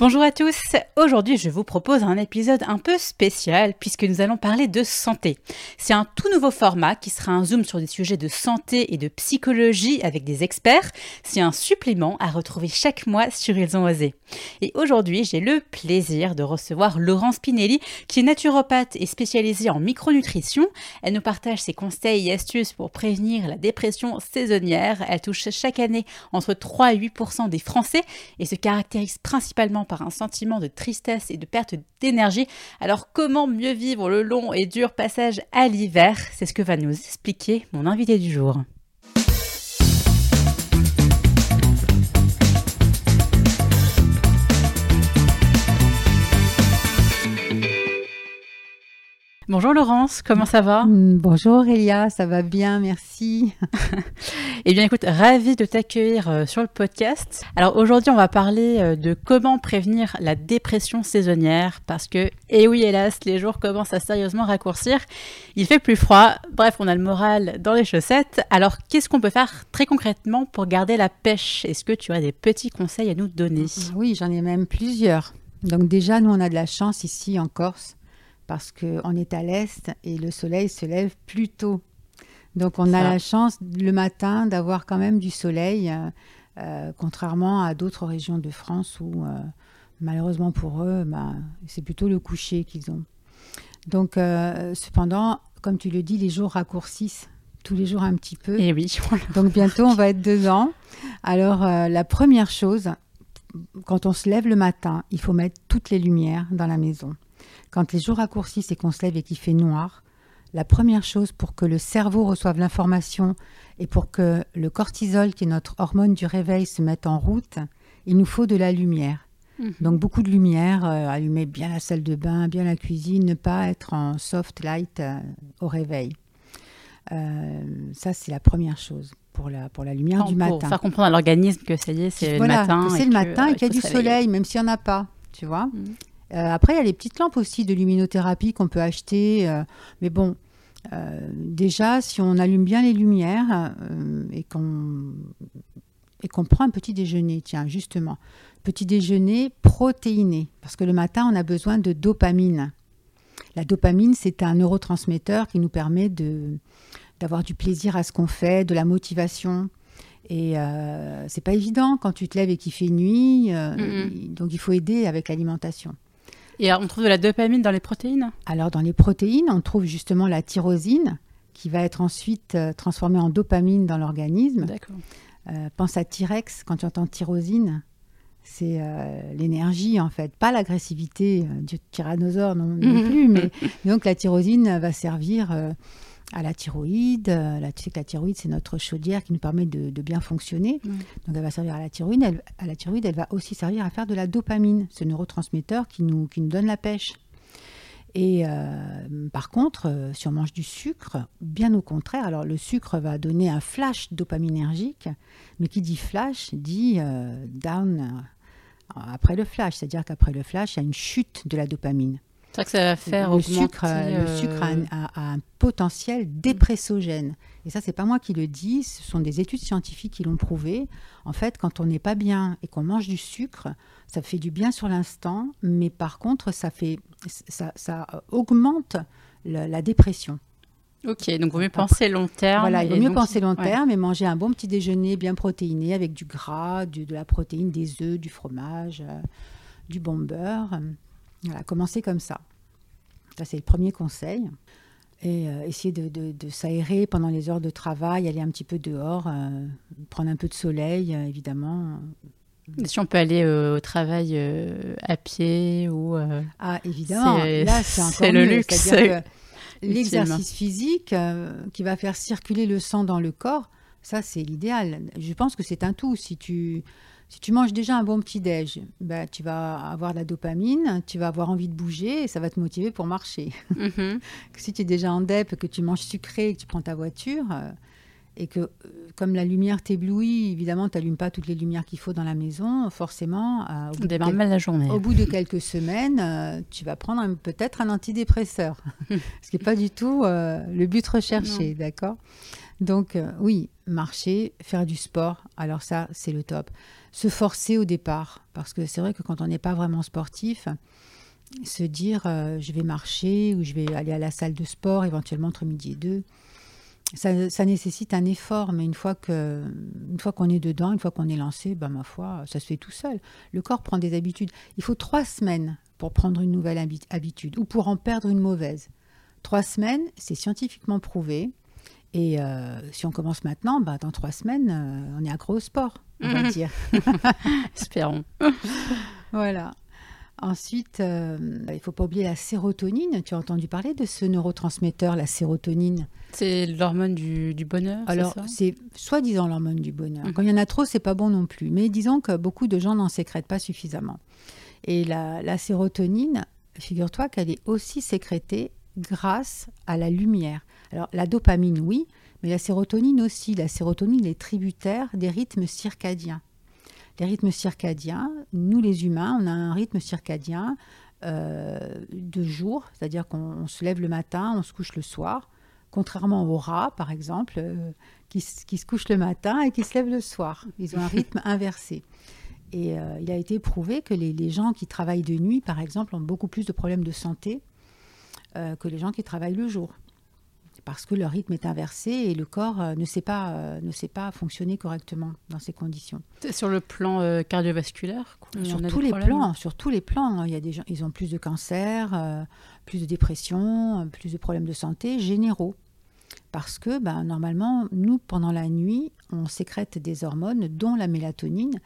Bonjour à tous, aujourd'hui je vous propose un épisode un peu spécial puisque nous allons parler de santé. C'est un tout nouveau format qui sera un zoom sur des sujets de santé et de psychologie avec des experts. C'est un supplément à retrouver chaque mois sur Ils ont osé. Et aujourd'hui j'ai le plaisir de recevoir Laurence Pinelli qui est naturopathe et spécialisée en micronutrition. Elle nous partage ses conseils et astuces pour prévenir la dépression saisonnière. Elle touche chaque année entre 3 et 8% des Français et se caractérise principalement par un sentiment de tristesse et de perte d'énergie. Alors comment mieux vivre le long et dur passage à l'hiver? C'est ce que va nous expliquer mon invité du jour. Bonjour Laurence, comment ça va? Mm, Bonjour Elia, ça va bien, merci. eh bien écoute, ravie de t'accueillir euh, sur le podcast. Alors aujourd'hui on va parler euh, de comment prévenir la dépression saisonnière parce que, eh oui hélas, les jours commencent à sérieusement raccourcir. Il fait plus froid, bref on a le moral dans les chaussettes. Alors qu'est-ce qu'on peut faire très concrètement pour garder la pêche? Est-ce que tu as des petits conseils à nous donner? Oui, j'en ai même plusieurs. Donc déjà, nous on a de la chance ici en Corse parce qu'on est à l'est et le soleil se lève plus tôt. Donc on a la chance le matin d'avoir quand même du soleil, euh, euh, contrairement à d'autres régions de France où euh, malheureusement pour eux, bah, c'est plutôt le coucher qu'ils ont. Donc cependant, comme tu le dis, les jours raccourcissent tous les jours un petit peu. Et oui. Donc bientôt on va être dedans. Alors la première chose, quand on se lève le matin, il faut mettre toutes les lumières dans la maison. Quand les jours raccourcissent et qu'on se lève et qu'il fait noir, la première chose pour que le cerveau reçoive l'information et pour que le cortisol, qui est notre hormone du réveil, se mette en route, il nous faut de la lumière. Mhm. Donc beaucoup de lumière, euh, allumer bien la salle de bain, bien la cuisine, ne pas être en soft light euh, au réveil. Euh, ça, c'est la première chose pour la, pour la lumière du matin. Pour faire comprendre à l'organisme que ça y est, c'est le matin. c'est le matin et qu'il y a du soleil, même s'il n'y en a pas, tu vois. Mhm. Euh, après, il y a les petites lampes aussi de luminothérapie qu'on peut acheter. Euh, mais bon, euh, déjà, si on allume bien les lumières et qu'on et qu'on prend un petit déjeuner, tiens, justement, petit déjeuner protéiné, parce que le matin, on a besoin de dopamine. La dopamine, c'est un neurotransmetteur qui nous permet de d'avoir du plaisir à ce qu'on fait, de la motivation. Et euh, c'est pas évident quand tu te lèves et qu'il fait nuit, donc il faut aider avec l'alimentation. Et on trouve de la dopamine dans les protéines Alors dans les protéines, on trouve justement la tyrosine qui va être ensuite euh, transformée en dopamine dans l'organisme. D'accord. Euh, pense à T-Rex quand tu entends tyrosine. C'est euh, l'énergie en fait, pas l'agressivité du tyrannosaure non, non plus, mais donc la tyrosine va servir à la thyroïde. Euh, la, tu sais que la thyroïde, c'est notre chaudière qui nous permet de, bien fonctionner. Donc, elle va servir à la thyroïde. Elle, à la thyroïde, elle va aussi servir à faire de la dopamine, ce neurotransmetteur qui nous, qui nous donne la pêche. Et euh, par contre, euh, si on mange du sucre, bien au contraire, alors le sucre va donner un flash dopaminergique, mais qui dit flash dit down après le flash, c'est-à-dire qu'après le flash, il y a une chute de la dopamine. C'est que ça va faire le sucre, le sucre a, un, potentiel dépressogène. Et ça, c'est pas moi qui le dis, ce sont des études scientifiques qui l'ont prouvé. En fait, quand on n'est pas bien et qu'on mange du sucre, ça fait du bien sur l'instant, mais par contre, ça, fait, ça, ça augmente la, dépression. Ok, donc il vaut mieux penser long terme. Voilà, il vaut mieux penser long terme et manger un bon petit déjeuner bien protéiné avec du gras, du, de la protéine, des œufs, du fromage, euh, du bon beurre. Voilà, commencer comme ça. Ça, c'est le premier conseil. Et euh, essayer de, s'aérer pendant les heures de travail, aller un petit peu dehors, euh, prendre un peu de soleil, euh, évidemment. Si on peut aller au travail à pied ou... ah, évidemment. Là, c'est le luxe. L'exercice physique qui va faire circuler le sang dans le corps, ça, c'est l'idéal. Je pense que c'est un tout. Si tu si tu manges déjà un bon petit-déj, bah, tu vas avoir de la dopamine, tu vas avoir envie de bouger et ça va te motiver pour marcher. Mhm. si tu es déjà en DEP, que tu manges sucré, que tu prends ta voiture, euh, et que euh, comme la lumière t'éblouit, évidemment, tu n'allumes pas toutes les lumières qu'il faut dans la maison, forcément, euh, au, bout de mal la journée. au bout de quelques semaines, tu vas prendre peut-être un antidépresseur, ce qui n'est pas du tout le but recherché, d'accord? Donc euh, oui, marcher, faire du sport, alors ça, c'est le top. Se forcer au départ, parce que c'est vrai que quand on n'est pas vraiment sportif, se dire euh, je vais marcher ou je vais aller à la salle de sport éventuellement entre midi et deux, ça, ça nécessite un effort, mais une fois que, une fois qu'on est dedans, une fois qu'on est lancé, ben ma foi, ça se fait tout seul. Le corps prend des habitudes. Il faut trois semaines pour prendre une nouvelle habitude ou pour en perdre une mauvaise. Trois semaines, c'est scientifiquement prouvé. Et euh, si on commence maintenant, bah, dans trois semaines, euh, on est accro au sport, on va Mhm. dire. Espérons. Voilà. Ensuite, euh, il ne faut pas oublier la sérotonine. Tu as entendu parler de ce neurotransmetteur, la sérotonine? C'est l'hormone du, du bonheur. Alors, c'est soi-disant l'hormone du bonheur. Mhm. Quand il y en a trop, c'est pas bon non plus. Mais disons que beaucoup de gens n'en sécrètent pas suffisamment. Et la, la sérotonine, figure-toi qu'elle est aussi sécrétée grâce à la lumière. Alors, la dopamine, oui, mais la sérotonine aussi. La sérotonine est tributaire des rythmes circadiens. Les rythmes circadiens, nous les humains, on a un rythme circadien euh, de jour, c'est-à-dire qu'on on se lève le matin, on se couche le soir, contrairement aux rats, par exemple, euh, qui, se couchent le matin et qui se lèvent le soir. Ils ont un rythme inversé. Et euh, il a été prouvé que les, les gens qui travaillent de nuit, par exemple, ont beaucoup plus de problèmes de santé que les gens qui travaillent le jour. Parce que leur rythme est inversé et le corps euh, ne, sait pas, euh, ne sait pas fonctionner correctement dans ces conditions. C'est Sur le plan euh, cardiovasculaire Sur tous les plans, sur tous les plans, il y a des gens, ils ont plus de cancer, plus de dépression, plus de problèmes de santé généraux. Parce que ben, normalement, nous, pendant la nuit, on sécrète des hormones, dont la mélatonine,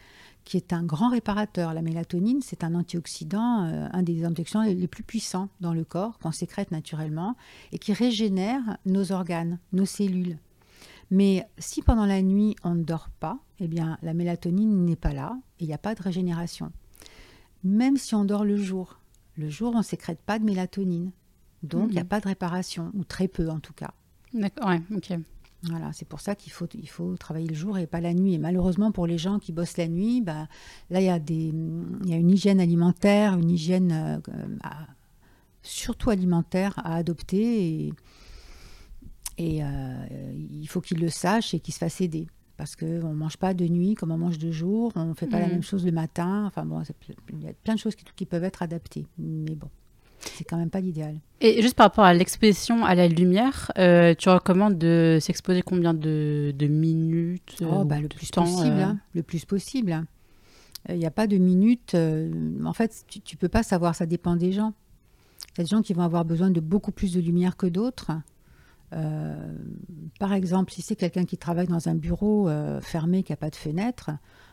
qui est un grand réparateur. La mélatonine, c'est un antioxydant, euh, un des antioxydants les plus puissants dans le corps, qu'on sécrète naturellement, et qui régénère nos organes, nos cellules. Mais si pendant la nuit, on ne dort pas, eh bien, la mélatonine n'est pas là, et il n'y a pas de régénération. Même si on dort le jour, le jour, on ne sécrète pas de mélatonine. Donc, il n'y a Mhm. pas de réparation, ou très peu en tout cas. D'accord, ouais, ok. Voilà, c'est pour ça qu'il faut, il faut travailler le jour et pas la nuit. Et malheureusement, pour les gens qui bossent la nuit, bah, là, il y, a des, y a une hygiène alimentaire, une hygiène euh, à- surtout alimentaire à adopter. Et, et, euh, il faut qu'ils le sachent et qu'ils se fassent aider. Parce qu'on ne mange pas de nuit comme on mange de jour, on ne fait pas la Mhm. même chose le matin. Enfin bon, il y a plein de choses qui, qui peuvent être adaptées. Mais bon, c'est quand même pas l'idéal. Et juste par rapport à l'exposition à la lumière, euh, tu recommandes de s'exposer combien de, de minutes euh, Oh, bah, le de plus temps, possible, euh, hein, le plus possible. hein. Il n'y a pas de minutes. euh, en fait, tu, tu peux pas savoir, ça dépend des gens. Il y a des gens qui vont avoir besoin de beaucoup plus de lumière que d'autres. Euh, par exemple, si c'est quelqu'un qui travaille dans un bureau euh, fermé qui n'a pas de fenêtre,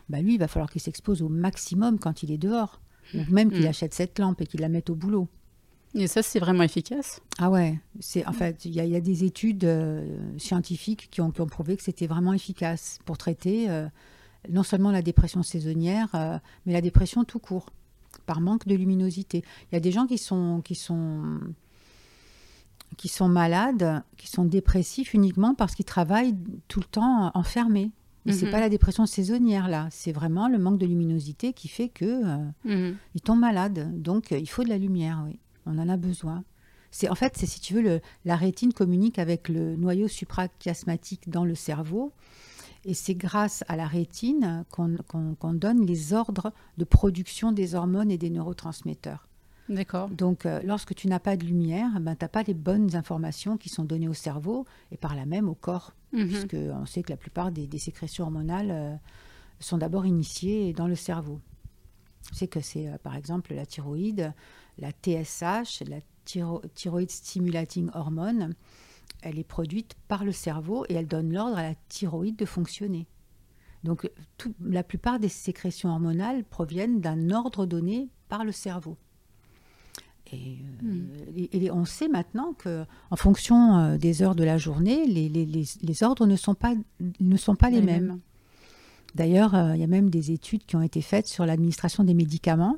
bah lui, il va falloir qu'il s'expose au maximum quand il est dehors. Ou même qu'il Mhm. achète cette lampe et qu'il la mette au boulot. Et ça, c'est vraiment efficace Ah ouais, c'est en fait il y, a- il y a des études euh, scientifiques qui ont, qui ont prouvé que c'était vraiment efficace pour traiter euh, non seulement la dépression saisonnière, euh, mais la dépression tout court par manque de luminosité. Il y a des gens qui sont qui sont qui sont malades, qui sont dépressifs uniquement parce qu'ils travaillent tout le temps enfermés. Et c'est Mhm. pas la dépression saisonnière là, c'est vraiment le manque de luminosité qui fait que euh, Mhm. ils tombent malades. Donc, euh, il faut de la lumière, oui. On en a besoin. C'est en fait, c'est si tu veux, le- la rétine communique avec le noyau suprachiasmatique dans le cerveau, et c'est grâce à la rétine qu'on donne les ordres de production des hormones et des neurotransmetteurs. D'accord. Donc, euh, lorsque tu n'as pas de lumière, ben, tu n'as pas les bonnes informations qui sont données au cerveau et par là même au corps, Mhm. puisque on sait que la plupart des, des sécrétions hormonales euh, sont d'abord initiées dans le cerveau. C'est que c'est euh, par exemple la thyroïde, la TSH, la thyro- thyroïde stimulating hormone. Elle est produite par le cerveau et elle donne l'ordre à la thyroïde de fonctionner. Donc tout- la plupart des sécrétions hormonales proviennent d'un ordre donné par le cerveau. Et, euh, Hmm. et- et on sait maintenant que, en fonction euh, des heures de la journée, les, les- les- les ordres ne sont pas, ne sont pas les, mêmes. D'ailleurs, euh, il y a même des études qui ont été faites sur l'administration des médicaments.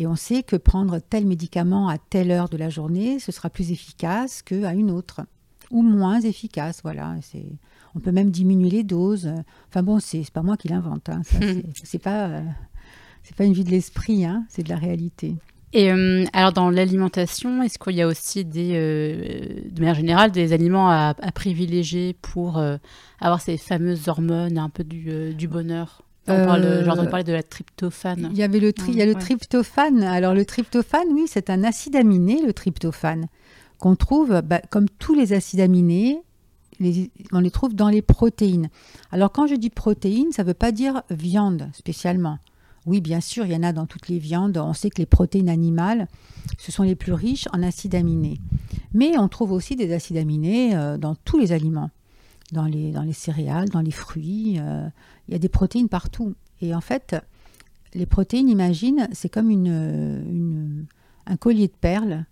Et on sait que prendre tel médicament à telle heure de la journée, ce sera plus efficace qu'à une autre. Ou moins efficace, voilà. C'est- On peut même diminuer les doses. Enfin bon, c'est pas moi qui l'invente. hein. Ça, c'est- pas, euh, c'est pas une vue de l'esprit, hein. c'est de la réalité. Et euh, alors dans l'alimentation, est-ce qu'il y a aussi des, euh, de manière générale des aliments à, privilégier pour avoir ces fameuses hormones un peu du, du bonheur? On parle, J'ai entendu parler de la tryptophane. Il y avait le, il y a le tryptophane. Alors le tryptophane, oui, c'est un acide aminé, le tryptophane, qu'on trouve, bah, comme tous les acides aminés, on les trouve dans les protéines. Alors quand je dis protéines, ça ne veut pas dire viande spécialement. Oui, bien sûr, il y en a dans toutes les viandes. On sait que les protéines animales, ce sont les plus riches en acides aminés. Mais on trouve aussi des acides aminés euh, dans tous les aliments, dans les, dans les céréales, dans les fruits. Euh, il y a des protéines partout. Et en fait, les protéines, imagine, c'est comme une, un collier de perles.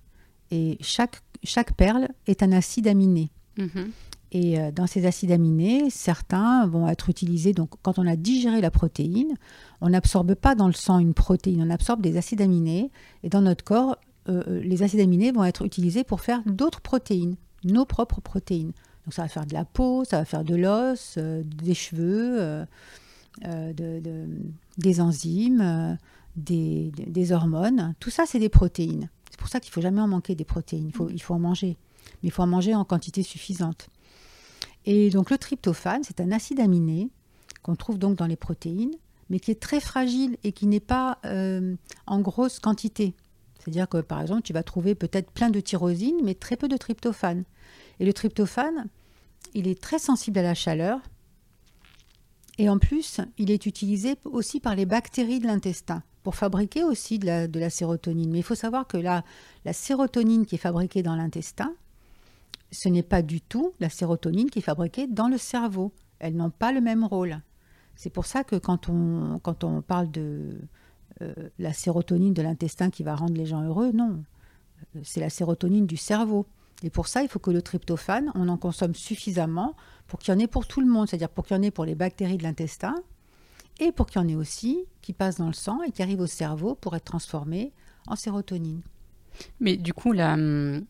Et chaque, chaque perle est un acide aminé. Mm-hmm. Et euh, dans ces acides aminés, certains vont être utilisés. Donc, quand on a digéré la protéine, on n'absorbe pas dans le sang une protéine, on absorbe des acides aminés. Et dans notre corps, euh, les acides aminés vont être utilisés pour faire d'autres protéines, nos propres protéines. Donc, ça va faire de la peau, ça va faire de l'os, des cheveux, des enzymes, des, hormones. Tout ça, c'est des protéines. C'est pour ça qu'il ne faut jamais en manquer des protéines. Il faut, il faut en manger. Mais il faut en manger en quantité suffisante. Et donc le tryptophane, c'est un acide aminé qu'on trouve donc dans les protéines, mais qui est très fragile et qui n'est pas euh, en grosse quantité. C'est-à-dire que par exemple, tu vas trouver peut-être plein de tyrosine, mais très peu de tryptophane. Et le tryptophane, il est très sensible à la chaleur. Et en plus, il est utilisé aussi par les bactéries de l'intestin pour fabriquer aussi de la, sérotonine. Mais il faut savoir que la, sérotonine qui est fabriquée dans l'intestin, ce n'est pas du tout la sérotonine qui est fabriquée dans le cerveau. Elles n'ont pas le même rôle. C'est pour ça que quand on, parle de euh, la sérotonine de l'intestin qui va rendre les gens heureux, non. C'est la sérotonine du cerveau. Et pour ça, il faut que le tryptophane, on en consomme suffisamment pour qu'il y en ait pour tout le monde, c'est-à-dire pour qu'il y en ait pour les bactéries de l'intestin et pour qu'il y en ait aussi qui passent dans le sang et qui arrivent au cerveau pour être transformés en sérotonine. Mais du coup, la, euh,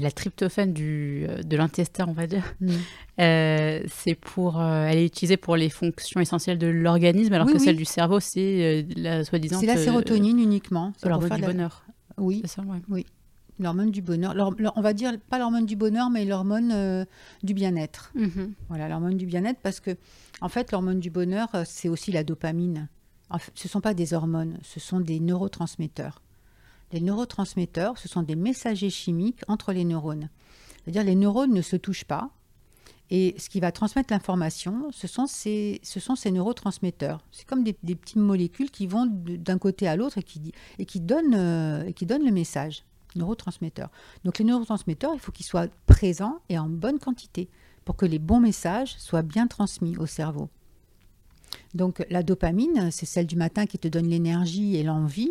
la tryptophane du, euh, de l'intestin, on va dire, mm. euh, c'est pour, elle est utilisée pour les fonctions essentielles de l'organisme, alors que celle du cerveau, c'est la soi-disant. C'est la sérotonine uniquement. C'est l'hormone du bonheur. Oui. Oui. L'hormone du bonheur. on va dire pas l'hormone du bonheur, mais l'hormone du bien-être. Mm-hmm. Voilà, l'hormone du bien-être, parce que en fait, l'hormone du bonheur, c'est aussi la dopamine. ce ne sont pas des hormones, ce sont des neurotransmetteurs. Les neurotransmetteurs, ce sont des messagers chimiques entre les neurones. C'est-à-dire les neurones ne se touchent pas. Et ce qui va transmettre l'information, ce sont ces, ce sont ces neurotransmetteurs. C'est comme des, petites molécules qui vont d'un côté à l'autre et qui, et, qui donnent, euh, et qui donnent le message. Neurotransmetteurs. Donc les neurotransmetteurs, il faut qu'ils soient présents et en bonne quantité pour que les bons messages soient bien transmis au cerveau. Donc la dopamine, c'est celle du matin qui te donne l'énergie et l'envie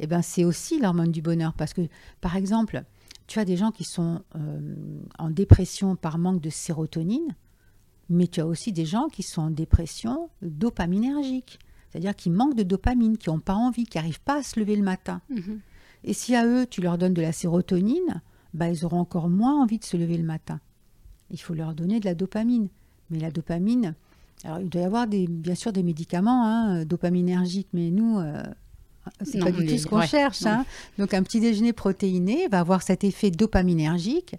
eh ben, c'est aussi l'hormone du bonheur. Parce que, par exemple, tu as des gens qui sont euh, en dépression par manque de sérotonine, mais tu as aussi des gens qui sont en dépression dopaminergique, c'est-à-dire qui manquent de dopamine, qui n'ont pas envie, qui n'arrivent pas à se lever le matin. Mhm. Et si à eux, tu leur donnes de la sérotonine, bah, ils auront encore moins envie de se lever le matin. Il faut leur donner de la dopamine. Mais la dopamine, alors il doit y avoir des, bien sûr des médicaments hein, dopaminergiques, mais nous, euh, c'est pas du tout ce qu'on cherche. Hein. Donc un petit déjeuner protéiné va avoir cet effet dopaminergique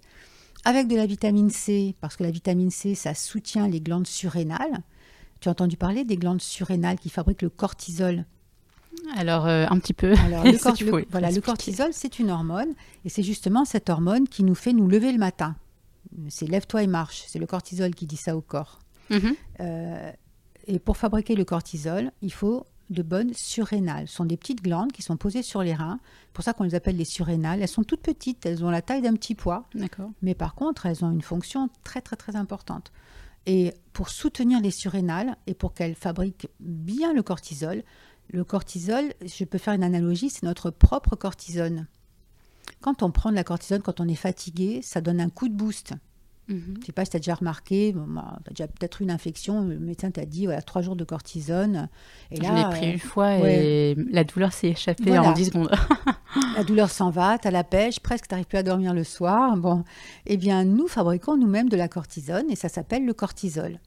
avec de la vitamine C, parce que la vitamine C, ça soutient les glandes surrénales. Tu as entendu parler des glandes surrénales qui fabriquent le cortisol? Alors, euh, un petit peu. Alors, le, voilà, le cortisol, c'est une hormone, et c'est justement cette hormone qui nous fait nous lever le matin. C'est lève-toi et marche. C'est le cortisol qui dit ça au corps. Mhm. Euh, et pour fabriquer le cortisol, il faut de bonnes surrénales. Ce sont des petites glandes qui sont posées sur les reins. C'est pour ça qu'on les appelle les surrénales. Elles sont toutes petites, elles ont la taille d'un petit pois. Mais par contre, elles ont une fonction très très très importante. Et pour soutenir les surrénales et pour qu'elles fabriquent bien le cortisol, le cortisol, je peux faire une analogie, c'est notre propre cortisone. Quand on prend de la cortisone, quand on est fatigué, ça donne un coup de boost. Mhm. Je ne sais pas si tu as déjà remarqué, tu as déjà peut-être une infection, le médecin t'a dit voilà, trois jours de cortisone. Et Je l'ai pris une fois et la douleur s'est échappée en 10 secondes. la douleur s'en va, tu as la pêche, presque tu n'arrives plus à dormir le soir. Bon, eh bien, nous fabriquons nous-mêmes de la cortisone et ça s'appelle le cortisol.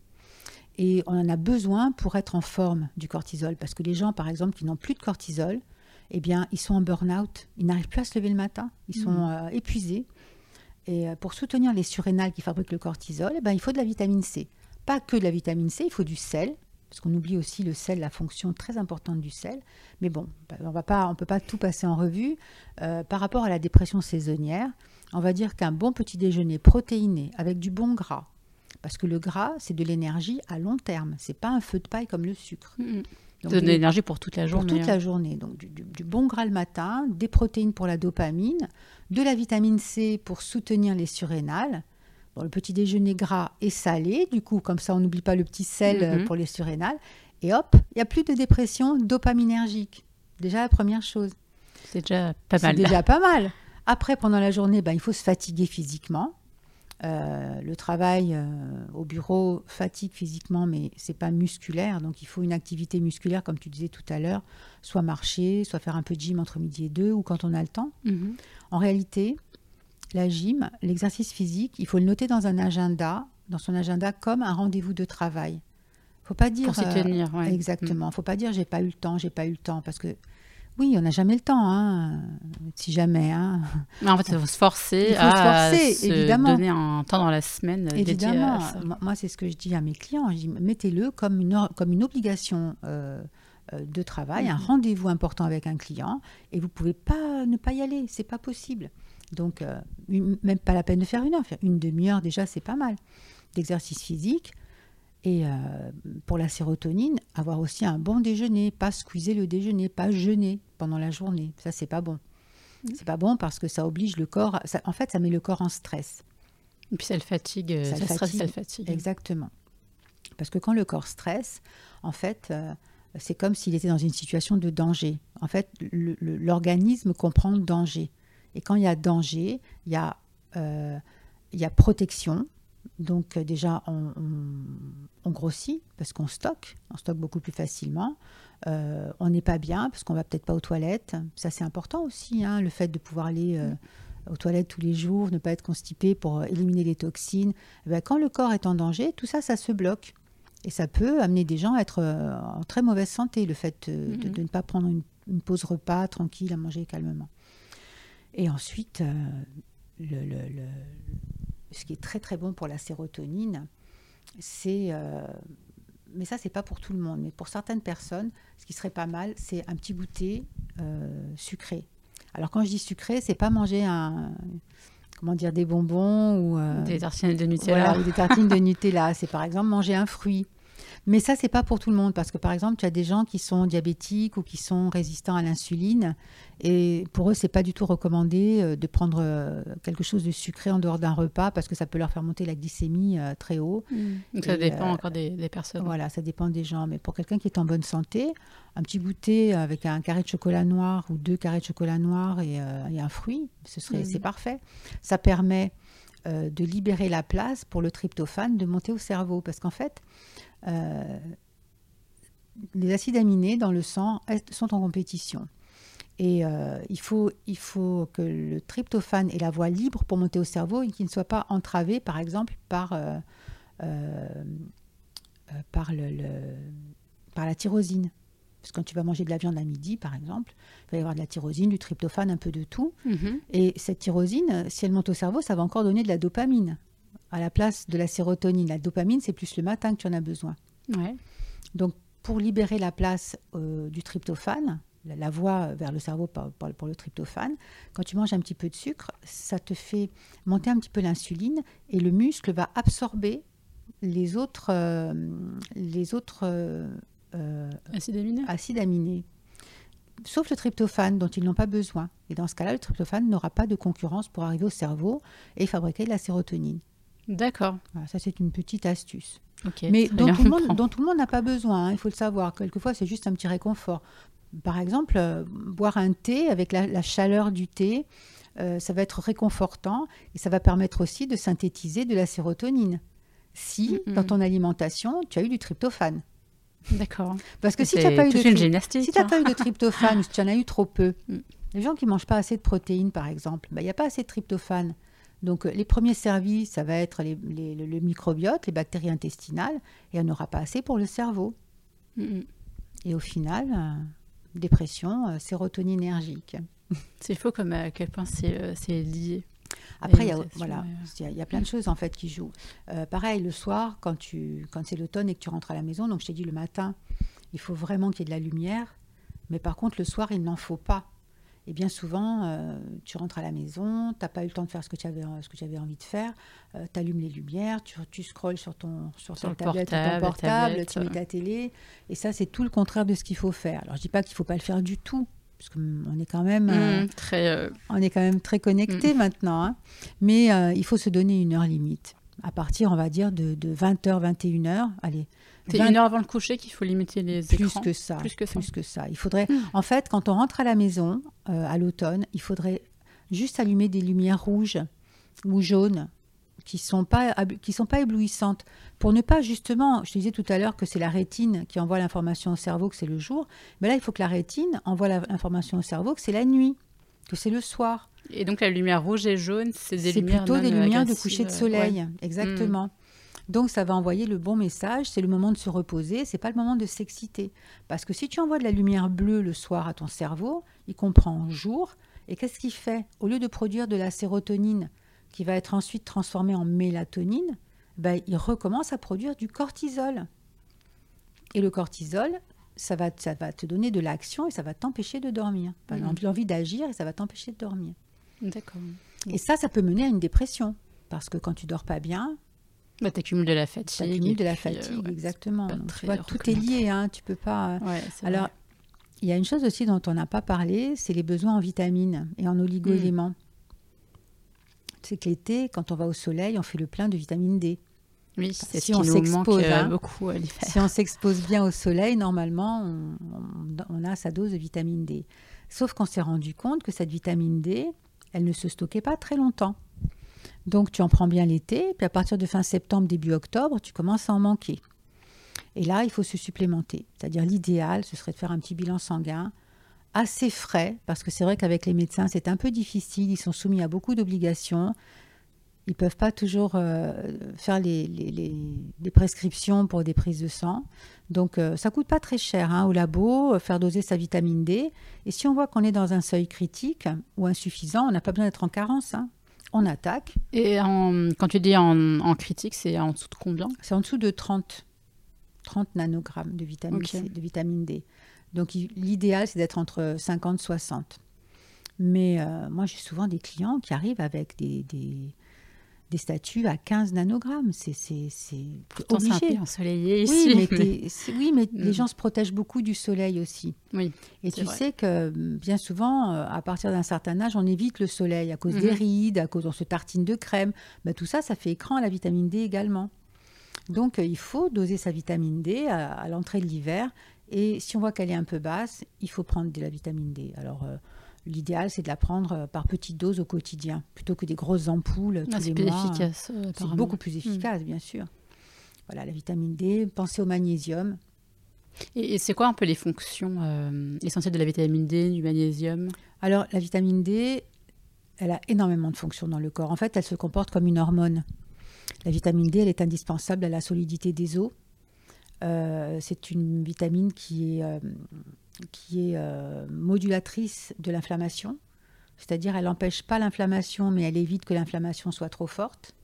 Et on en a besoin pour être en forme du cortisol parce que les gens, par exemple, qui n'ont plus de cortisol, eh bien, ils sont en burn-out, ils n'arrivent plus à se lever le matin, ils sont Mhm. euh, épuisés. Et euh, pour soutenir les surrénales qui fabriquent le cortisol, eh ben, il faut de la vitamine C. Pas que de la vitamine C, il faut du sel, parce qu'on oublie aussi le sel, la fonction très importante du sel. Mais bon, bah, on va pas, on peut pas tout passer en revue. Euh, par rapport à la dépression saisonnière, on va dire qu'un bon petit déjeuner protéiné avec du bon gras, parce que le gras, c'est de l'énergie à long terme. C'est pas un feu de paille comme le sucre. Mhm. Donc, De l'énergie pour toute la pour journée. toute hein. la journée. Donc du, du- du bon gras le matin, des protéines pour la dopamine, de la vitamine C pour soutenir les surrénales. Bon, le petit déjeuner gras et salé, du coup, comme ça on n'oublie pas le petit sel euh, Mhm. pour les surrénales. Et hop, il n'y a plus de dépression dopaminergique. Déjà la première chose. C'est déjà pas C'est mal. déjà pas mal. Après, pendant la journée, ben, il faut se fatiguer physiquement. Euh, le travail euh, au bureau fatigue physiquement, mais c'est pas musculaire. Donc, il faut une activité musculaire, comme tu disais tout à l'heure, soit marcher, soit faire un peu de gym entre midi et deux, ou quand on a le temps. Mhm. En réalité, la gym, l'exercice physique, il faut le noter dans un agenda, dans son agenda comme un rendez-vous de travail. Faut pas dire Pour s'y euh, tenir. ouais. Exactement. Faut pas dire j'ai pas eu le temps, j'ai pas eu le temps, parce que oui, on n'a jamais le temps, hein, si jamais. Hein. Mais en fait, il faut se forcer Il faut se à forcer, se évidemment. donner un temps dans la semaine dédié Évidemment, à ça. moi, c'est ce que je dis à mes clients. Mettez-le comme une, comme une obligation euh, euh, de travail, un Mhm. rendez-vous important avec un client, et vous pouvez pas ne pas y aller. C'est pas possible. Donc, euh, une- même pas la peine de faire une heure, faire une demi-heure déjà, c'est pas mal d'exercice physique. Et euh, pour la sérotonine, avoir aussi un bon déjeuner, pas squeezer le déjeuner, pas jeûner pendant la journée. Ça, c'est pas bon. Mhm. C'est pas bon parce que ça oblige le corps. ça- en fait, ça met le corps en stress. Et puis ça le fatigue, euh, Ça ça, le fatigue. ça le fatigue. Exactement. Parce que quand le corps stresse, en fait, euh, c'est comme s'il était dans une situation de danger. En fait, l'organisme comprend le danger. Et quand il y a danger, il y a, euh, il y a protection. Donc euh, déjà, on, on- on grossit parce qu'on stocke, on stocke beaucoup plus facilement. Euh, on n'est pas bien parce qu'on va peut-être pas aux toilettes. Ça, c'est important aussi, hein, le fait de pouvoir aller euh, aux toilettes tous les jours, ne pas être constipé pour éliminer les toxines. Eh ben, quand le corps est en danger, tout ça, ça se bloque. Et ça peut amener des gens à être en très mauvaise santé, le fait de, Mhm. de ne pas prendre une, une pause repas tranquille, à manger calmement. Et ensuite, euh, le, le- le- ce qui est très très bon pour la sérotonine, c'est... euh, mais ça, c'est pas pour tout le monde. Mais pour certaines personnes, ce qui serait pas mal, c'est un petit goûter euh, sucré. Alors quand je dis sucré, c'est pas manger un... Comment dire, des bonbons ou... euh, Des tartines de Nutella. voilà, ou des tartines de Nutella. C'est par exemple manger un fruit. Mais ça, c'est pas pour tout le monde parce que par exemple, tu as des gens qui sont diabétiques ou qui sont résistants à l'insuline et pour eux, c'est pas du tout recommandé euh, de prendre euh, quelque chose de sucré en dehors d'un repas parce que ça peut leur faire monter la glycémie euh, très haut. Mm. Donc ça dépend euh, encore des, des personnes. Voilà, ça dépend des gens. Mais pour quelqu'un qui est en bonne santé, un petit goûter avec un carré de chocolat noir ou deux carrés de chocolat noir et, euh, et un fruit, ce serait, Mhm. c'est parfait. Ça permet euh, de libérer la place pour le tryptophane de monter au cerveau. Parce qu'en fait, euh, les acides aminés dans le sang sont en compétition. Et euh, il, faut, que le tryptophane ait la voie libre pour monter au cerveau et qu'il ne soit pas entravé, par exemple, par, par, le, le- par la tyrosine. Parce que quand tu vas manger de la viande à midi, par exemple, il va y avoir de la tyrosine, du tryptophane, un peu de tout. Mhm. Et cette tyrosine, si elle monte au cerveau, ça va encore donner de la dopamine à la place de la sérotonine. La dopamine, c'est plus le matin que tu en as besoin. Ouais. Donc, pour libérer la place euh, du tryptophane, la, la voie vers le cerveau pour le tryptophane, quand tu manges un petit peu de sucre, ça te fait monter un petit peu l'insuline et le muscle va absorber les autres, euh, les autres euh, Acide aminé. acides aminés. Sauf le tryptophane dont ils n'ont pas besoin. Et dans ce cas-là, le tryptophane n'aura pas de concurrence pour arriver au cerveau et fabriquer de la sérotonine. D'accord. Voilà, ça c'est une petite astuce. Mais dont tout, le monde, dont tout le monde n'a pas besoin, hein, il faut le savoir. Quelquefois, c'est juste un petit réconfort. Par exemple, euh, boire un thé avec la, la chaleur du thé, euh, ça va être réconfortant et ça va permettre aussi de synthétiser de la sérotonine. Si, dans ton alimentation, tu as eu du tryptophane. D'accord. Parce que si tu n'as pas, eu de une gymnastique. si t'as hein. pas eu de tryptophane ou si tu en as eu trop peu, Mm. les gens qui mangent pas assez de protéines, par exemple, il n'y a pas assez de tryptophane. Donc, euh, les premiers servis, ça va être les- les- le, le microbiote, les bactéries intestinales, et on n'aura pas assez pour le cerveau. Et au final, euh, dépression sérotoninergique. C'est faux comme à quel point c'est lié. Après, il y, a, voilà, il y, a plein de choses en fait qui jouent. pareil, le soir, quand, tu, quand c'est l'automne et que tu rentres à la maison, donc je t'ai dit le matin, il faut vraiment qu'il y ait de la lumière. Mais par contre, le soir, il n'en faut pas. Et bien souvent, euh, tu rentres à la maison, tu n'as pas eu le temps de faire ce que tu avais, ce que tu avais envie de faire, euh, tu allumes les lumières, tu, tu scrolles sur ton, sur, ta tablette portable, ton portable, tu mets ta télé. Et ça, c'est tout le contraire de ce qu'il faut faire. Alors, je dis pas qu'il ne faut pas le faire du tout, qu'on est quand même, euh, mmh, très, on est quand même très connecté mmh. maintenant. Hein. Mais il faut se donner une heure limite. À partir, on va dire, de, de 20h, 21h. Allez, c'est une heure avant le coucher qu'il faut limiter les plus écrans. Que ça, plus que ça. Plus que ça. Il faudrait, en fait, quand on rentre à la maison euh, à l'automne, il faudrait juste allumer des lumières rouges ou jaunes qui sont pas qui sont pas éblouissantes. Pour ne pas justement je te disais tout à l'heure que c'est la rétine qui envoie l'information au cerveau que c'est le jour mais là il faut que la rétine envoie l'information au cerveau que c'est la nuit que c'est le soir. Et donc la lumière rouge et jaune c'est des lumières plutôt des lumières de coucher de soleil exactement. Donc ça va envoyer le bon message, c'est le moment de se reposer, c'est pas le moment de s'exciter. Parce que si tu envoies de la lumière bleue le soir à ton cerveau, il comprend jour, et qu'est-ce qu'il fait? Au lieu de produire de la sérotonine qui va être ensuite transformée en mélatonine, ben, il recommence à produire du cortisol. Et le cortisol, ça va, ça va te donner de l'action et ça va t'empêcher de dormir. Mmh. L'envie d'agir et ça va t'empêcher de dormir. D'accord. Et ça, ça peut mener à une dépression. Parce que quand tu dors pas bien, bah, tu accumules de la fatigue. Tu accumules de la euh, fatigue, exactement. tu vois, tout est lié, hein, tu peux pas. Euh, Alors, il y a une chose aussi dont on n'a pas parlé, c'est les besoins en vitamines et en oligo-éléments. C'est que l'été, quand on va au soleil, on fait le plein de vitamine D. Oui, c'est si on s'expose euh, hein, beaucoup à Si on s'expose bien au soleil, normalement, on, on, a sa dose de vitamine D. Sauf qu'on s'est rendu compte que cette vitamine D, elle ne se stockait pas très longtemps. Donc tu en prends bien l'été, puis à partir de fin septembre, début octobre, tu commences à en manquer. Et là, il faut se supplémenter. C'est-à-dire l'idéal, ce serait de faire un petit bilan sanguin assez frais, parce que c'est vrai qu'avec les médecins, c'est un peu difficile, ils sont soumis à beaucoup d'obligations. Ils ne peuvent pas toujours euh, faire les, prescriptions pour des prises de sang. Donc, euh, ça coûte pas très cher hein, au labo, euh, faire doser sa vitamine D. Et si on voit qu'on est dans un seuil critique ou insuffisant, on n'a pas besoin d'être en carence. Hein on attaque. Et quand tu dis en, critique, c'est en dessous de combien? C'est en dessous de 30, 30 nanogrammes de vitamine, C, de vitamine D. Donc l'idéal, c'est d'être entre 50 et 60. Mais euh, moi, j'ai souvent des clients qui arrivent avec des, des statues à 15 nanogrammes. C'est obligé. C'est ensoleillé ici. Oui, mais, oui, mais les mm. gens se protègent beaucoup du soleil aussi. Oui, Et tu sais que bien souvent, euh, à partir d'un certain âge, on évite le soleil à cause des mhm. rides, à cause on se tartine de crème. Bah, tout ça, ça fait écran à la vitamine D également. Donc, euh, il faut doser sa vitamine D à, l'entrée de l'hiver. Et si on voit qu'elle est un peu basse, il faut prendre de la vitamine D. Alors, euh, L'idéal, c'est de la prendre euh, par petites doses au quotidien, plutôt que des grosses ampoules tous ah, les mois. efficace. Euh, c'est beaucoup plus efficace, bien sûr. Voilà, la vitamine D, pensez au magnésium. Et, c'est quoi un peu les fonctions euh, essentielles de la vitamine D, du magnésium? Alors, la vitamine D, elle a énormément de fonctions dans le corps. En fait, elle se comporte comme une hormone. La vitamine D, elle est indispensable à la solidité des os. C'est une vitamine qui est est euh, modulatrice de l'inflammation, c'est-à-dire elle n'empêche pas l'inflammation, mais elle évite que l'inflammation soit trop forte.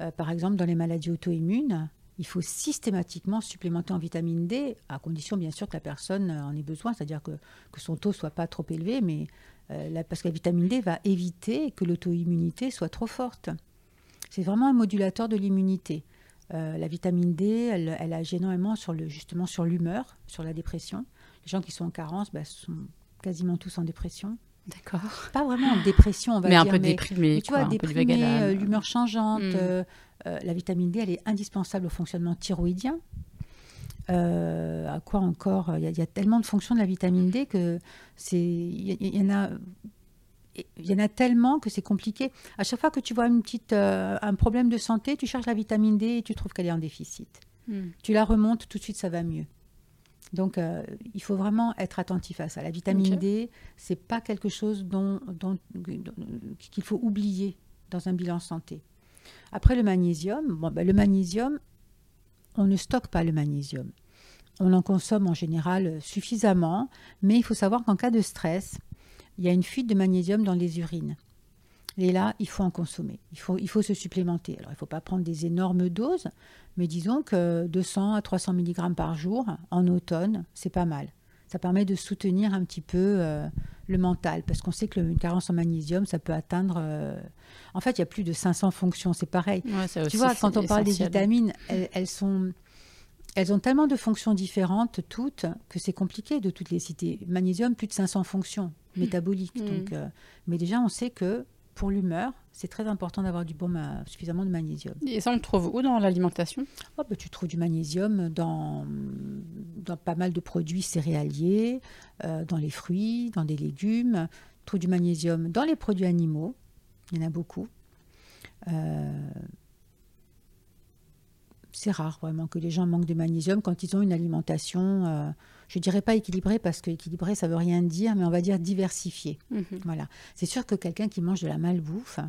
Euh, par exemple, dans les maladies auto-immunes, il faut systématiquement supplémenter en vitamine D, à condition bien sûr que la personne en ait besoin, c'est-à-dire que, que, son taux soit pas trop élevé, mais euh, parce que la vitamine D va éviter que l'auto-immunité soit trop forte. C'est vraiment un modulateur de l'immunité. La vitamine D, elle, elle agit énormément sur le, justement sur l'humeur, sur la dépression. Les gens qui sont en carence bah, sont quasiment tous en dépression. D'accord. Pas vraiment en dépression, on va mais dire. Un peu déprimé, mais tu vois, déprimé, euh, l'humeur changeante. Hmm. Euh, euh, la vitamine D, elle est indispensable au fonctionnement thyroïdien. à quoi encore Il y, a tellement de fonctions de la vitamine D que c'est, il y, en a, il y en a tellement que c'est compliqué. À chaque fois que tu vois une petite, un problème de santé, tu cherches la vitamine D et tu trouves qu'elle est en déficit. Hmm. Tu la remontes, tout de suite ça va mieux. Donc, euh, il faut vraiment être attentif à ça. La vitamine D, c'est pas quelque chose dont, qu'il faut oublier dans un bilan santé. Après le magnésium, bon, ben, le magnésium, on ne stocke pas le magnésium. on en consomme en général suffisamment, mais il faut savoir qu'en cas de stress, il y a une fuite de magnésium dans les urines. Et là, il faut en consommer. Il faut, il faut se supplémenter. Alors, il ne faut pas prendre des énormes doses, mais disons que 200 à 300 mg par jour en automne, c'est pas mal. Ça permet de soutenir un petit peu euh, le mental, parce qu'on sait qu'une carence en magnésium, ça peut atteindre. euh, En fait, il y a plus de 500 fonctions, c'est pareil. Ouais, Tu vois, quand on parle des vitamines, elles, elles sont, elles ont tellement de fonctions différentes toutes que c'est compliqué de toutes les citer. Magnésium, plus de 500 fonctions métaboliques. Mm. Donc, euh, mais déjà, on sait que pour l'humeur, c'est très important d'avoir du bon ma- suffisamment de magnésium. Et ça, on le trouve où dans l'alimentation? Oh, bah, tu trouves du magnésium dans, dans pas mal de produits céréaliers, euh, dans les fruits, dans des légumes. Tu trouves du magnésium dans les produits animaux. Il y en a beaucoup. Euh, c'est rare vraiment que les gens manquent de magnésium quand ils ont une alimentation, euh, je dirais pas équilibrée parce que équilibré ça veut rien dire, mais on va dire diversifiée. Mhm. Voilà. C'est sûr que quelqu'un qui mange de la malbouffe,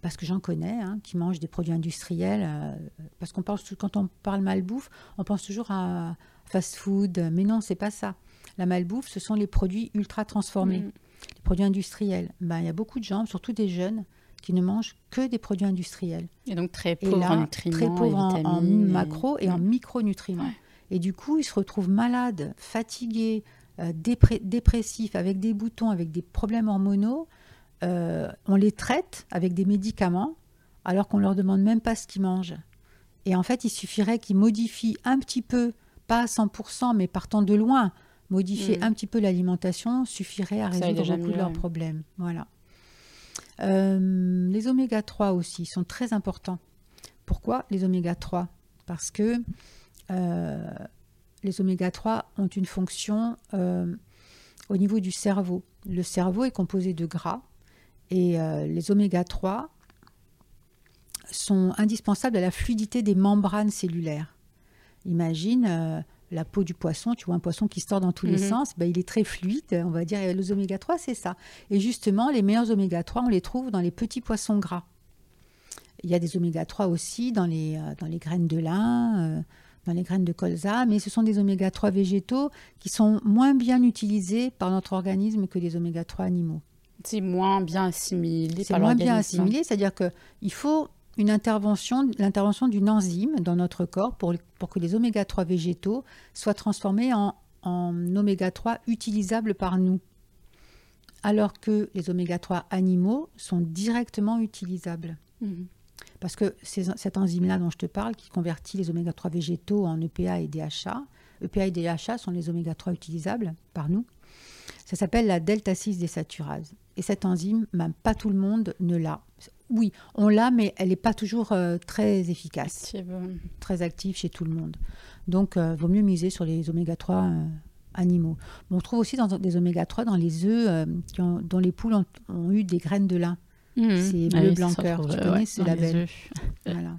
parce que j'en connais, hein, qui mange des produits industriels, euh, parce qu'on pense quand on parle malbouffe, on pense toujours à fast-food, mais non, c'est pas ça. La malbouffe, ce sont les produits ultra transformés, Mhm. les produits industriels. Ben, il y a beaucoup de gens, surtout des jeunes, qui ne mangent que des produits industriels. Et donc très Et pauvre là, en nutriments, très pauvres en, et- macro et en Mhm. micronutriments. Ouais. Et du coup, ils se retrouvent malades, fatigués, euh, dépressifs, avec des boutons, avec des problèmes hormonaux. Euh, on les traite avec des médicaments alors qu'on leur demande même pas ce qu'ils mangent. Et en fait, il suffirait qu'ils modifient un petit peu, pas à 100%, mais partant de loin, modifier Mhm. un petit peu l'alimentation suffirait à Ça résoudre beaucoup mieux, de leurs ouais. problèmes. Voilà. Euh, les oméga 3 aussi sont très importants. Pourquoi les oméga 3 Parce que euh, les oméga 3 ont une fonction euh, au niveau du cerveau. Le cerveau est composé de gras et euh, les oméga 3 sont indispensables à la fluidité des membranes cellulaires. Imagine la peau du poisson, tu vois un poisson qui se tord dans tous les Mhm. sens, ben, il est très fluide, on va dire, et les oméga 3 c'est ça. Et justement, les meilleurs oméga 3, on les trouve dans les petits poissons gras. Il y a des oméga 3 aussi dans les, dans les graines de lin, dans les graines de colza, mais ce sont des oméga 3 végétaux qui sont moins bien utilisés par notre organisme que les oméga 3 animaux. C'est moins bien assimilé C'est moins bien assimilé, c'est-à-dire qu'il faut une intervention, l'intervention d'une enzyme dans notre corps pour, pour que les oméga 3 végétaux soient transformés en, en oméga 3 utilisables par nous. Alors que les oméga 3 animaux sont directement utilisables. Mhm. Parce que cette enzyme-là dont je te parle, qui convertit les oméga 3 végétaux en EPA et DHA, EPA et DHA sont les oméga 3 utilisables par nous, ça s'appelle la delta 6 désaturase. Et cette enzyme, ben, pas tout le monde ne l'a. Oui, on l'a, mais elle n'est pas toujours euh, très efficace, Active, euh, très active chez tout le monde. Donc, il vaut mieux miser sur les oméga 3 euh, animaux. Mais on trouve aussi dans, des oméga 3 dans les œufs euh, dont les poules ont, ont eu des graines de lin. Mhm. C'est Ah bleu oui, blanc cœur. Tu euh, connais ouais, ce label. Voilà.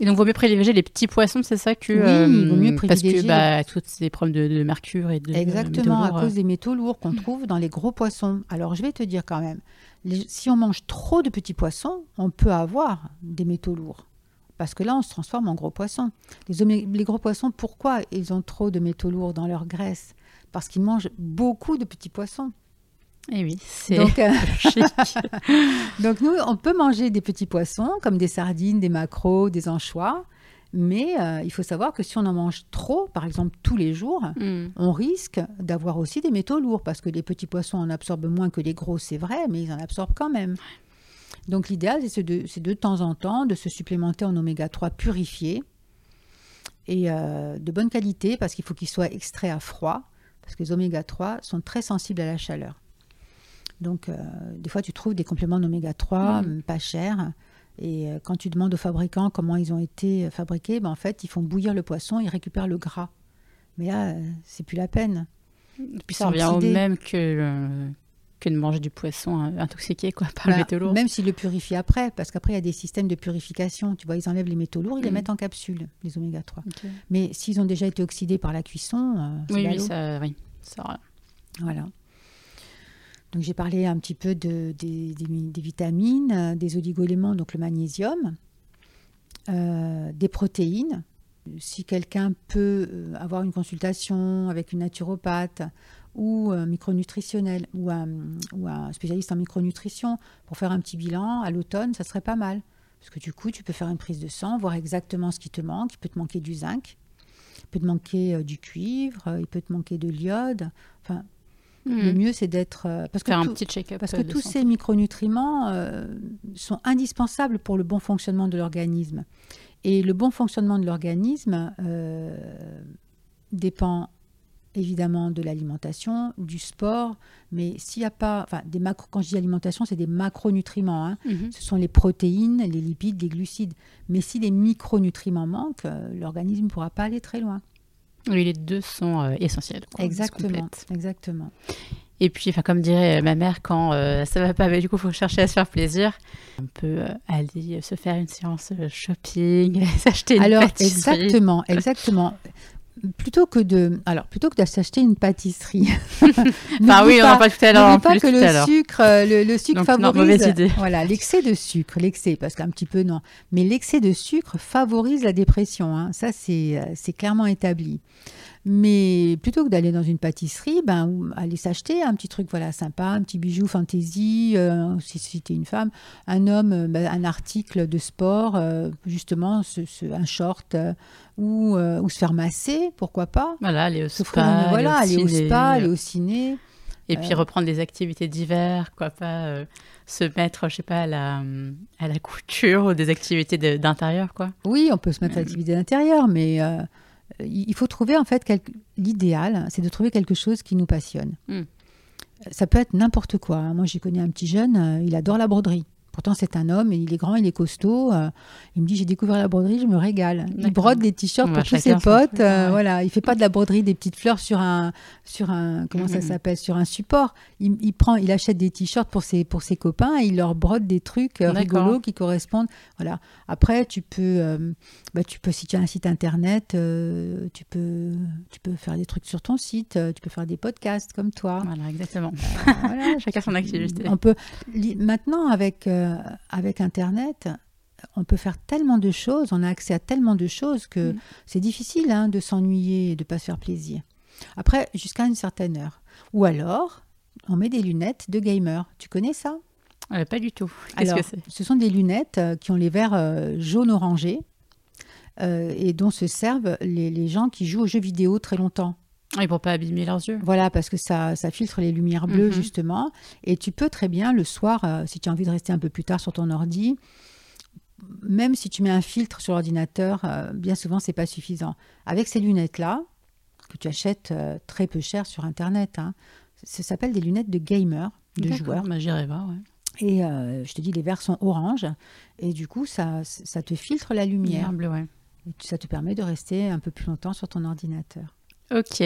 Et donc, vaut mieux privilégier les petits poissons, c'est ça que. Oui, il vaut mieux Parce que bah, tous ces problèmes de, de mercure et de. Exactement, à cause des métaux lourds qu'on trouve dans les gros poissons. Alors, je vais te dire quand même, les- si on mange trop de petits poissons, on peut avoir des métaux lourds. Parce que là, on se transforme en gros poissons. Les gros poissons, pourquoi ils ont trop de métaux lourds dans leur graisse? Parce qu'ils mangent beaucoup de petits poissons. Euh, Eh oui, c'est. Donc, euh, chic. donc, nous, on peut manger des petits poissons, comme des sardines, des maquereaux, des anchois. Mais euh, il faut savoir que si on en mange trop, par exemple tous les jours, Mhm. on risque d'avoir aussi des métaux lourds parce que les petits poissons en absorbent moins que les gros, c'est vrai, mais ils en absorbent quand même. Donc l'idéal, c'est de, c'est de temps en temps de se supplémenter en oméga 3 purifié et euh, de bonne qualité parce qu'il faut qu'ils soient extraits à froid parce que les oméga 3 sont très sensibles à la chaleur. Donc euh, des fois, tu trouves des compléments d'oméga 3 Mhm. hum, pas chers. Et euh, quand tu demandes aux fabricants comment ils ont été fabriqués, ben, en fait, ils font bouillir le poisson, ils récupèrent le gras. Mais là, euh, c'est plus la peine. Puis ça revient au même que, euh, que de manger du poisson euh, intoxiqué quoi, par le Bah, métaux lourd. Même s'ils le purifient après, parce qu'après, il y a des systèmes de purification. Tu vois, ils enlèvent les métaux lourds, ils les Mhm. mettent en capsule, les oméga 3. Ok. Mais s'ils ont déjà été oxydés par la cuisson, euh, c'est Oui, oui, ça, oui, ça. Voilà. Donc j'ai parlé un petit peu de, des, des mi- des vitamines, euh, des oligoéléments, donc le magnésium, euh, des protéines. Si quelqu'un peut euh, avoir une consultation avec une naturopathe ou un micronutritionnel ou un, ou un spécialiste en micronutrition pour faire un petit bilan à l'automne, ça serait pas mal. Parce que du coup, tu peux faire une prise de sang, voir exactement ce qui te manque. Il peut te manquer du zinc, il peut te manquer du cuivre, il peut te manquer de l'iode. Enfin, le Mhm. mieux, c'est d'être... euh, parce que Faire un tout- petit check-up. parce euh, que tous santé. ces micronutriments euh, sont indispensables pour le bon fonctionnement de l'organisme. Et le bon fonctionnement de l'organisme euh, dépend évidemment de l'alimentation, du sport, mais s'il n'y a pas, enfin, des macro, quand je dis alimentation, c'est des macronutriments. hein. Mhm. Ce sont les protéines, les lipides, les glucides. Mais si les micronutriments manquent, l'organisme ne pourra pas aller très loin. Oui, les deux sont euh, essentiels. quoi, Exactement, exactement. Et puis, enfin, comme dirait ma mère, quand euh, ça va pas, bah, du coup, il faut chercher à se faire plaisir. On peut euh, aller se faire une séance euh, shopping, s'acheter une Alors pâtisserie. exactement, exactement. Plutôt que de, alors plutôt que de s'acheter une pâtisserie. Enfin, n'oublie oui, on en pas- tout à l'heure. Pas plus, que le sucre, euh, le, le sucre Donc, non, favorise. idée. Voilà, l'excès de sucre, l'excès, parce qu'un petit peu non, mais l'excès de sucre favorise la dépression. hein. Ça, c'est euh, c'est clairement établi. Mais plutôt que d'aller dans une pâtisserie, ben, aller s'acheter un petit truc voilà sympa, un petit bijou fantaisie, euh, si, si tu es une femme, un homme, euh, ben, un article de sport, euh, justement, ce- ce- un short, euh, ou, ou se faire masser, pourquoi pas Voilà, aller au spa. voilà, aller au ciné, spa, aller au ciné. Et puis reprendre des activités d'hiver, quoi pas se mettre, je sais pas, à la, à la couture ou des activités de- d'intérieur, quoi. Oui, on peut se mettre à l'activité d'intérieur, mais il il faut trouver en fait quelque- l'idéal, c'est de trouver quelque chose qui nous passionne. Mm. Ça peut être n'importe quoi. hein. Moi, j'ai connu un petit jeune, euh, il adore la broderie. Pourtant, c'est un homme, et il est grand, il est costaud. euh, il me dit, j'ai découvert la broderie, je me régale. Il brode des t-shirts Bah, pour tous ses potes. euh, ouais. Voilà, il fait pas de la broderie, des petites fleurs sur un, sur un, comment ça Mhm. s'appelle, sur un support. Il, il prend, il achète des t-shirts pour ses, pour ses copains et il leur brode des trucs euh, rigolos qui correspondent. Voilà. Après, tu peux, euh, bah, tu peux, si tu as un site internet, euh, tu peux, tu peux faire des trucs sur ton site, euh, tu peux faire des podcasts comme toi. Voilà, exactement. Euh, voilà, Chacun son activité. on peut maintenant avec euh, avec internet, on peut faire tellement de choses, on a accès à tellement de choses que Mm. c'est difficile hein, de s'ennuyer et de pas se faire plaisir. Après, jusqu'à une certaine heure. Ou alors, on met des lunettes de gamer. Tu connais ça? Euh, pas du tout. Alors, que ce sont des lunettes euh, qui ont les verres euh, jaune-orangé euh, et dont se servent les, les gens qui jouent aux jeux vidéo très longtemps. Et pour pas abîmer leurs yeux. Voilà, parce que ça, ça filtre les lumières bleues, Mhm. justement. Et tu peux très bien, le soir, euh, si tu as envie de rester un peu plus tard sur ton ordi, même si tu mets un filtre sur l'ordinateur, euh, bien souvent, c'est pas suffisant. Avec ces lunettes-là, que tu achètes euh, très peu cher sur Internet, hein, ça s'appelle des lunettes de gamer, de joueur. bah, J'irai voir, ouais. Et je te dis, les verres sont orange. Et du coup, ça, ça te filtre la lumière. Ouais. Et ça te permet de rester un peu plus longtemps sur ton ordinateur. Ok.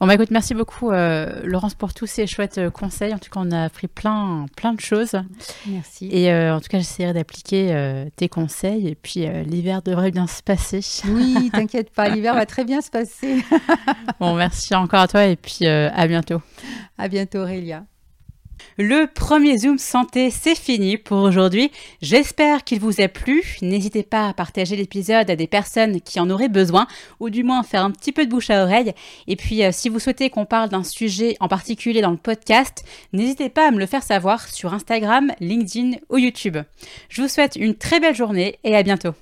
Bon, bah écoute, merci beaucoup, euh, Laurence, pour tous ces chouettes euh, conseils. En tout cas, on a appris plein, plein de choses. Merci. Et euh, en tout cas, j'essaierai d'appliquer euh, tes conseils. Et puis, l'hiver devrait bien se passer. Oui, t'inquiète pas, l'hiver va très bien se passer. bon, merci encore à toi. Et puis, à bientôt. À bientôt, Aurélia. Le premier Zoom Santé, c'est fini pour aujourd'hui. J'espère qu'il vous a plu. N'hésitez pas à partager l'épisode à des personnes qui en auraient besoin, ou du moins faire un petit peu de bouche à oreille. Et puis, euh, si vous souhaitez qu'on parle d'un sujet en particulier dans le podcast, n'hésitez pas à me le faire savoir sur Instagram, LinkedIn ou YouTube. Je vous souhaite une très belle journée et à bientôt.